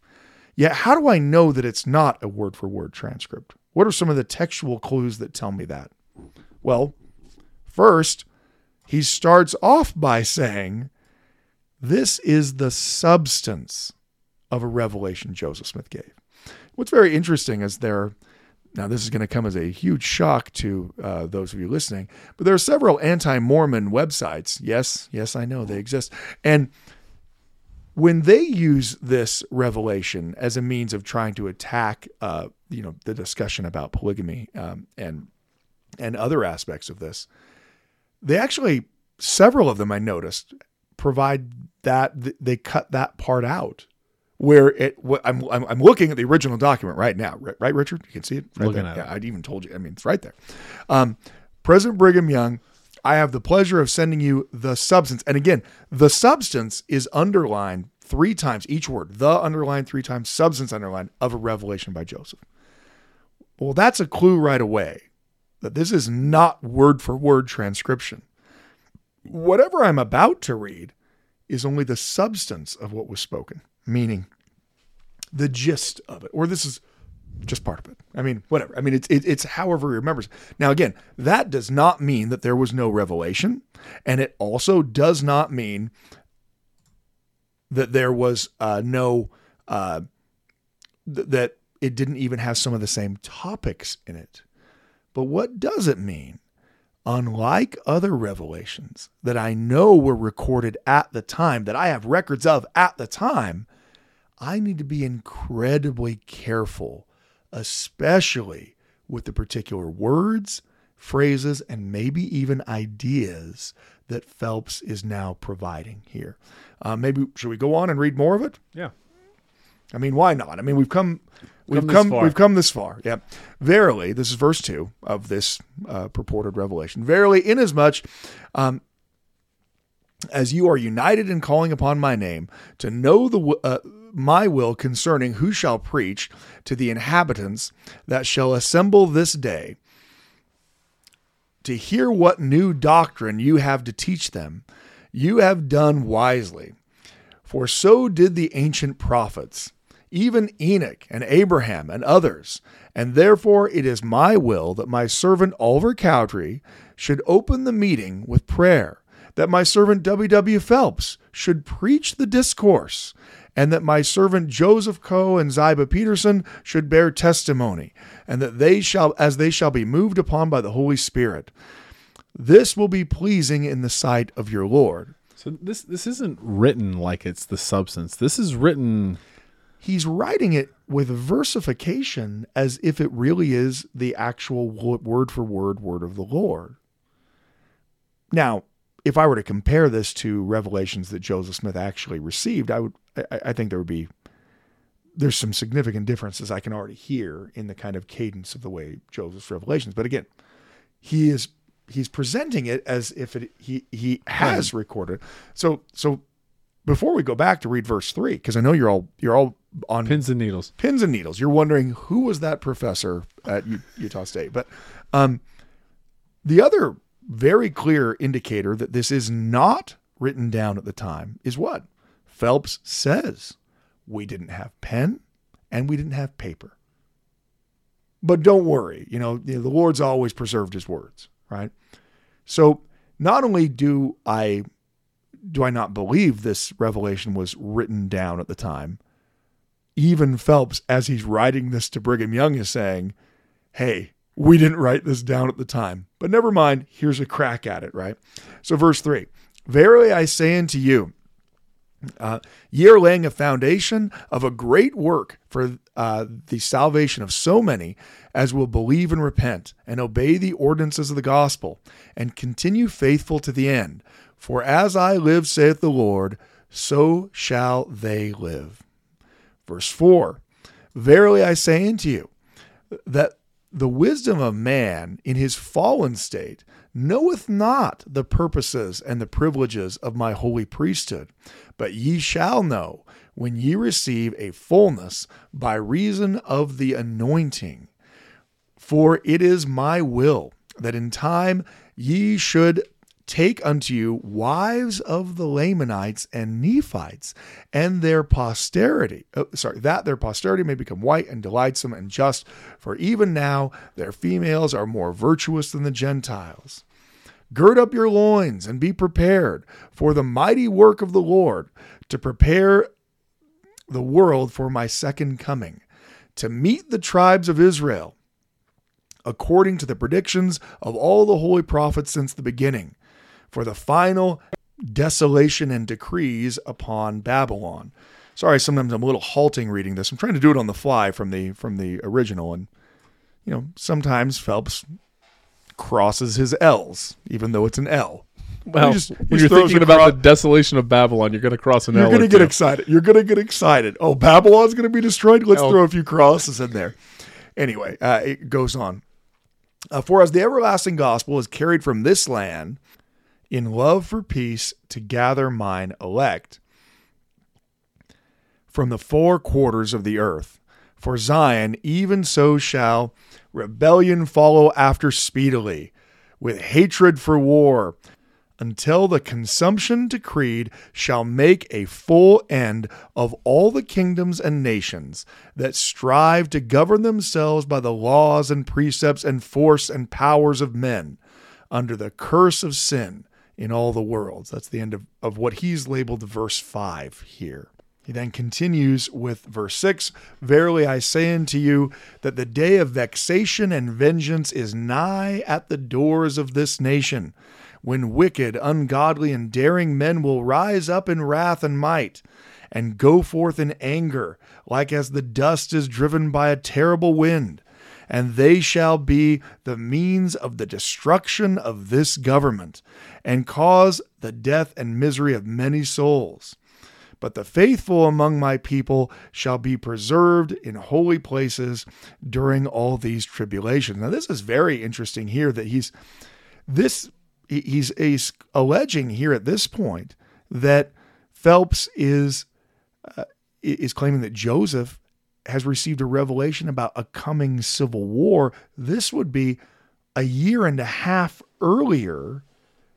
Yet, how do I know that it's not a word for word transcript? What are some of the textual clues that tell me that? Well, first, he starts off by saying, This is the substance of a revelation Joseph Smith gave. What's very interesting is there now, this is going to come as a huge shock to uh, those of you listening, but there are several anti Mormon websites. Yes, yes, I know they exist. And when they use this revelation as a means of trying to attack, uh, you know, the discussion about polygamy um, and and other aspects of this, they actually several of them I noticed provide that they cut that part out where it I'm, I'm, I'm looking at the original document right now. Right richard? You can see it right looking there. at yeah, i'd even told you. I mean it's right there. Um, president brigham young i have the pleasure of sending you the substance. And again the substance is underlined three times each word the underlined three times substance underlined of a revelation by joseph. Well that's a clue right away that this is not word for word transcription whatever i'm about to read is only the substance of what was spoken meaning the gist of it, or this is just part of it. I mean, whatever. I mean, it's it, it's however he remembers. Now, again, that does not mean that there was no revelation, and it also does not mean that there was uh, no uh, th- that it didn't even have some of the same topics in it. But what does it mean? Unlike other revelations that I know were recorded at the time, that I have records of at the time, I need to be incredibly careful, especially with the particular words, phrases, and maybe even ideas that Phelps is now providing here. Uh, maybe should we go on and read more of it? Yeah. I mean, why not? I mean, we've come, we've Come come, this far. we've come this far. Yeah. Verily, this is verse two of this uh, purported revelation. Verily, inasmuch um, as you are united in calling upon my name to know the uh, my will concerning who shall preach to the inhabitants that shall assemble this day to hear what new doctrine you have to teach them you have done wisely for so did the ancient prophets even Enoch and Abraham and others and therefore it is my will that my servant Oliver Cowdery should open the meeting with prayer that my servant W.W. Phelps should preach the discourse, and that my servant Joseph Coe and Ziba Peterson should bear testimony, and that they shall, as they shall be moved upon by the Holy Spirit. This will be pleasing in the sight of your Lord. So this this isn't written like it's the substance. This is written He's writing it with versification as if it really is the actual word for word word of the Lord. Now, if I were to compare this to revelations that Joseph Smith actually received, I would I, I think there would be there's some significant differences I can already hear in the kind of cadence of the way Joseph's revelations. But again, he is he's presenting it as if it he he has recorded. So so before we go back to read verse three, because I know you're all you're all on pins and needles. pins and needles. You're wondering who was that professor at Utah State. But um, the other very clear indicator that this is not written down at the time is what Phelps says. We didn't have pen and we didn't have paper. But don't worry, you know, the the Lord's always preserved his words, right? So not only do I do I not believe this revelation was written down at the time, even Phelps, as he's writing this to Brigham Young, is saying, Hey, we didn't write this down at the time, but never mind. Here's a crack at it, right? So, verse three Verily I say unto you, uh, ye are laying a foundation of a great work for uh, the salvation of so many as will believe and repent and obey the ordinances of the gospel and continue faithful to the end. For as I live, saith the Lord, so shall they live. Verse 4 Verily I say unto you, that the wisdom of man in his fallen state knoweth not the purposes and the privileges of my holy priesthood, but ye shall know when ye receive a fullness by reason of the anointing. For it is my will that in time ye should take unto you wives of the Lamanites and Nephites, and their posterity, oh, sorry, that their posterity may become white and delightsome and just, for even now their females are more virtuous than the Gentiles. Gird up your loins and be prepared for the mighty work of the Lord, to prepare the world for my second coming, to meet the tribes of Israel, according to the predictions of all the holy prophets since the beginning for the final desolation and decrees upon Babylon. Sorry, sometimes I'm a little halting reading this. I'm trying to do it on the fly from the from the original, and you know sometimes Phelps crosses his L's, even though it's an L. Well, just, when you're thinking about the desolation of Babylon, you're going to cross an you're L. You're going to get excited. You're going to get excited. Oh, Babylon's going to be destroyed. Let's L. throw a few crosses in there. Anyway, uh, it goes on. Uh, for as the everlasting gospel is carried from this land in love for peace to gather mine elect from the four quarters of the earth. For Zion, even so shall rebellion follow after speedily, with hatred for war, until the consumption decreed shall make a full end of all the kingdoms and nations that strive to govern themselves by the laws and precepts and force and powers of men, under the curse of sin in all the worlds. That's the end of, of what he's labeled verse 5 here. He then continues with verse 6 Verily I say unto you that the day of vexation and vengeance is nigh at the doors of this nation, when wicked, ungodly, and daring men will rise up in wrath and might, and go forth in anger, like as the dust is driven by a terrible wind. And they shall be the means of the destruction of this government and cause the death and misery of many souls. But the faithful among my people shall be preserved in holy places during all these tribulations. Now, this is very interesting here that he's this he's, he's alleging here at this point that Phelps is uh, is claiming that Joseph has received a revelation about a coming civil war. This would be a year and a half earlier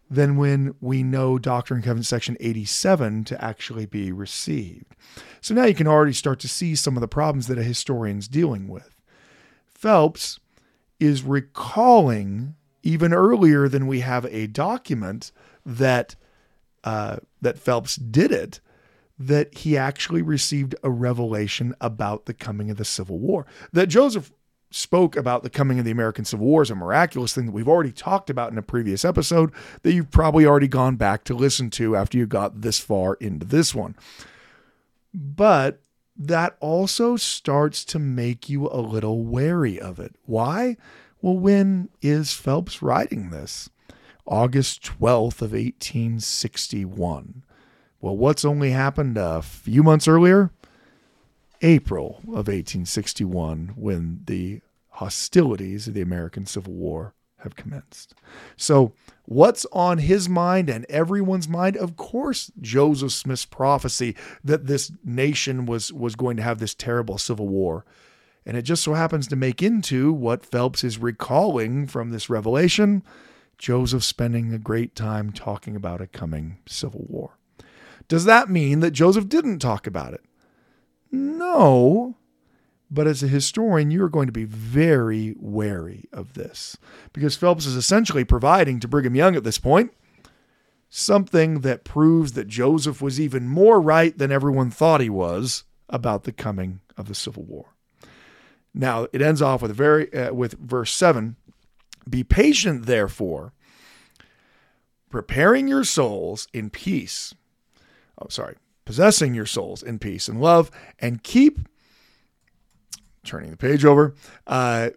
than when we know Doctrine and Covenants section 87 to actually be received. So now you can already start to see some of the problems that a historian's dealing with. Phelps is recalling even earlier than we have a document that uh, that Phelps did it, that he actually received a revelation about the coming of the Civil War. That Joseph spoke about the coming of the American Civil War as a miraculous thing that we've already talked about in a previous episode that you've probably already gone back to listen to after you got this far into this one. But that also starts to make you a little wary of it. Why? Well, when is Phelps writing this? August 12th of 1861. Well, what's only happened a few months earlier? April of 1861 when the hostilities of the American Civil War have commenced. So, what's on his mind and everyone's mind? Of course, Joseph Smith's prophecy that this nation was was going to have this terrible civil war. And it just so happens to make into what Phelps is recalling from this revelation Joseph spending a great time talking about a coming civil war. Does that mean that Joseph didn't talk about it? No. But as a historian, you are going to be very wary of this because Phelps is essentially providing to Brigham Young at this point something that proves that Joseph was even more right than everyone thought he was about the coming of the Civil War. Now, it ends off with very uh, with verse 7, be patient therefore, preparing your souls in peace. Oh, sorry possessing your souls in peace and love, and keep, turning the page over, uh,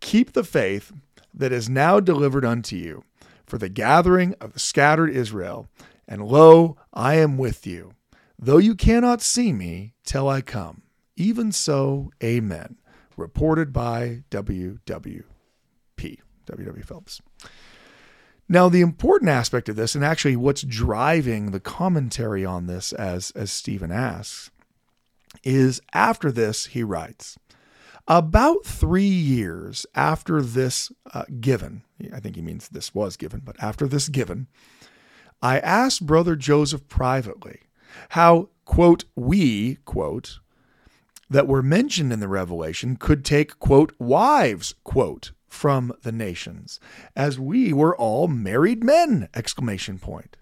keep the faith that is now delivered unto you for the gathering of the scattered Israel. And lo, I am with you, though you cannot see me till I come. Even so, amen. Reported by WWP, WW Phelps. Now, the important aspect of this, and actually what's driving the commentary on this, as, as Stephen asks, is after this, he writes, about three years after this uh, given, I think he means this was given, but after this given, I asked Brother Joseph privately how, quote, we, quote, that were mentioned in the revelation could take, quote, wives, quote, from the nations, as we were all married men, exclamation point.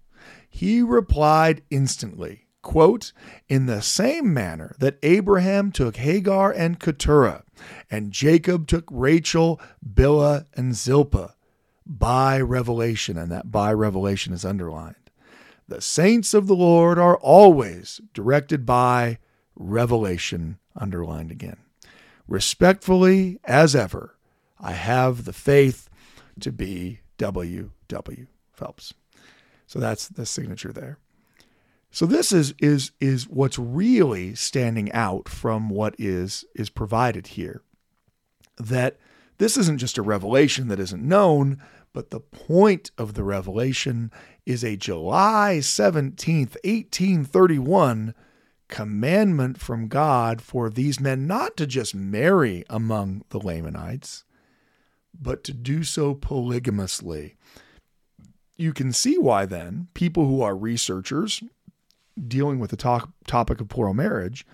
He replied instantly, quote, in the same manner that Abraham took Hagar and Keturah, and Jacob took Rachel, Bilhah, and Zilpah, by revelation, and that by revelation is underlined. The saints of the Lord are always directed by revelation, underlined again. Respectfully, as ever, I have the faith to be W. W. Phelps. So that's the signature there. So this is is is what's really standing out from what is is provided here. That this isn't just a revelation that isn't known, but the point of the revelation is a July 17th, 1831 commandment from God for these men not to just marry among the Lamanites, but to do so polygamously. You can see why then people who are researchers dealing with the to- topic of plural marriage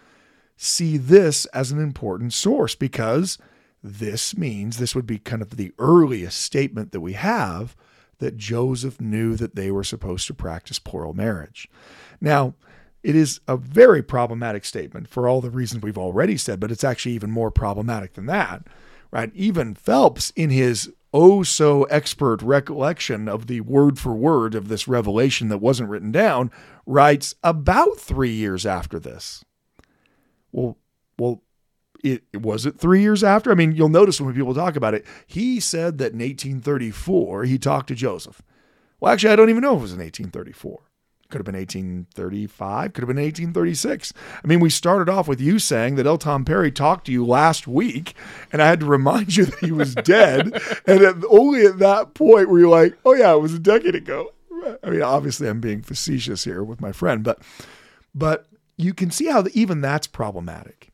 see this as an important source because this means this would be kind of the earliest statement that we have that Joseph knew that they were supposed to practice plural marriage. Now, it is a very problematic statement for all the reasons we've already said, but it's actually even more problematic than that, right? Even Phelps, in his oh so expert recollection of the word for word of this revelation that wasn't written down, writes about three years after this. Well, well, it was it three years after? I mean, you'll notice when people talk about it, he said that in 1834 he talked to Joseph. Well, actually, I don't even know if it was in 1834. Could have been 1835, could have been 1836. I mean, we started off with you saying that L. Tom Perry talked to you last week, and I had to remind you that he was dead. and at, only at that point were you like, oh, yeah, it was a decade ago. I mean, obviously, I'm being facetious here with my friend, but but you can see how the, even that's problematic.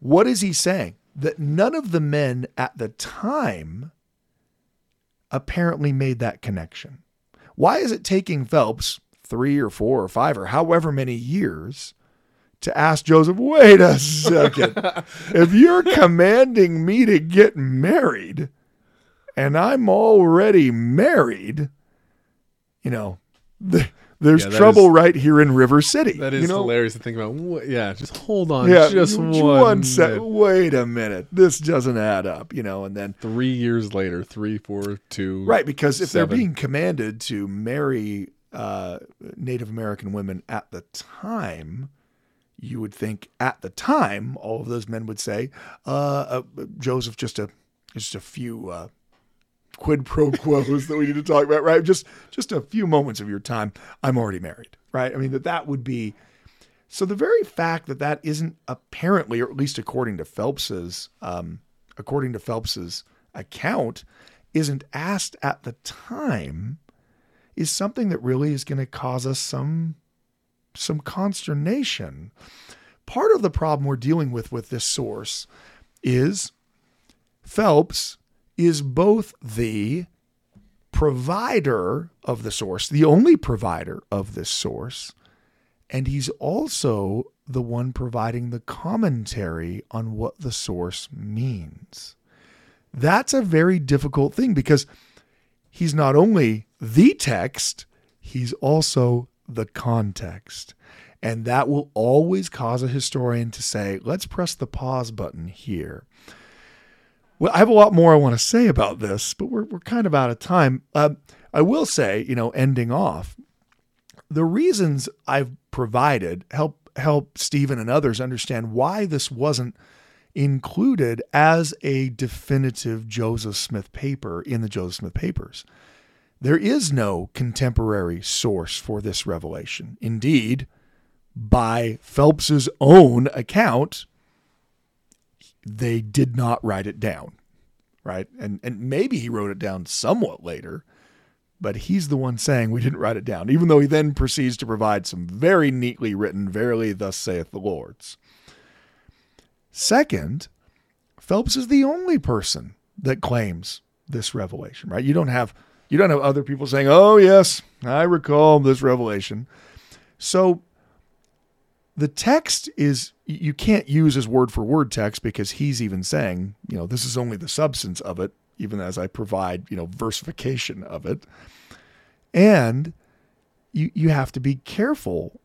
What is he saying? That none of the men at the time apparently made that connection. Why is it taking Phelps three or four or five or however many years to ask Joseph, wait a second, if you're commanding me to get married and I'm already married, you know, the, there's Yeah, trouble is- right here in River City. That is you know? hilarious to think about. Yeah, just hold on. Yeah, just you- one, sec-. Wait a minute. This doesn't add up, you know, and then Three years later, three, four, two. Right, because if they're being commanded to marry uh, Native American women at the time, you would think at the time all of those men would say, uh, uh, "Joseph, just a just a few uh, quid pro quos that we need to talk about, right? Just just a few moments of your time. I'm already married, right? I mean that that would be." So the very fact that that isn't apparently, or at least according to Phelps's, um, according to Phelps's account, isn't asked at the time, is something that really is going to cause us some some consternation. Part of the problem we're dealing with with this source is Phelps is both the provider of the source, the only provider of this source, and he's also the one providing the commentary on what the source means. That's a very difficult thing because he's not only the text, he's also the context. And that will always cause a historian to say, let's press the pause button here. Well, I have a lot more I want to say about this, but we're, we're kind of out of time. Um, I will say, you know, ending off, the reasons I've provided help help Stephen and others understand why this wasn't included as a definitive Joseph Smith paper in the Joseph Smith papers. There is no contemporary source for this revelation. Indeed, by Phelps's own account, they did not write it down, right? And and maybe he wrote it down somewhat later, but he's the one saying we didn't write it down, even though he then proceeds to provide some very neatly written, verily thus saith the Lord's. Second, Phelps is the only person that claims this revelation, right? You don't have you don't have other people saying, "Oh yes, I recall this revelation." So the text is you can't use as word for word text because he's even saying, you know, this is only the substance of it, even as I provide, you know, versification of it. And you you have to be careful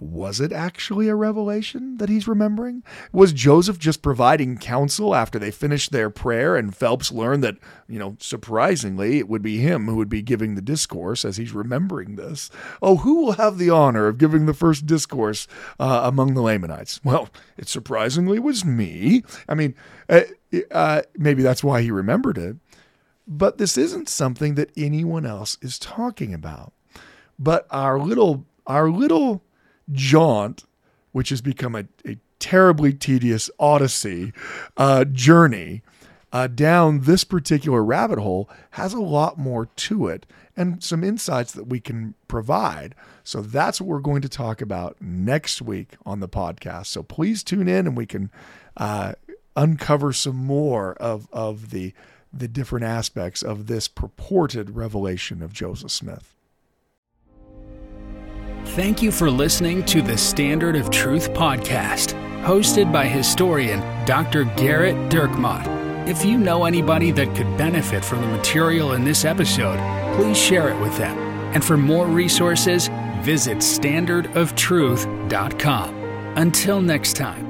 was it actually a revelation that he's remembering? Was Joseph just providing counsel after they finished their prayer and Phelps learned that, you know, surprisingly, it would be him who would be giving the discourse as he's remembering this? Oh, who will have the honor of giving the first discourse uh, among the Lamanites? Well, it surprisingly was me. I mean, uh, uh, maybe that's why he remembered it. But this isn't something that anyone else is talking about. But our little, our little jaunt, which has become a, a terribly tedious odyssey uh, journey uh, down this particular rabbit hole, has a lot more to it and some insights that we can provide. So that's what we're going to talk about next week on the podcast. So please tune in and we can uh, uncover some more of, of the, the different aspects of this purported revelation of Joseph Smith. Thank you for listening to the Standard of Truth podcast, hosted by historian Dr. Gerrit Dirkmaat. If you know anybody that could benefit from the material in this episode, please share it with them. And for more resources, visit standardoftruth.com. Until next time.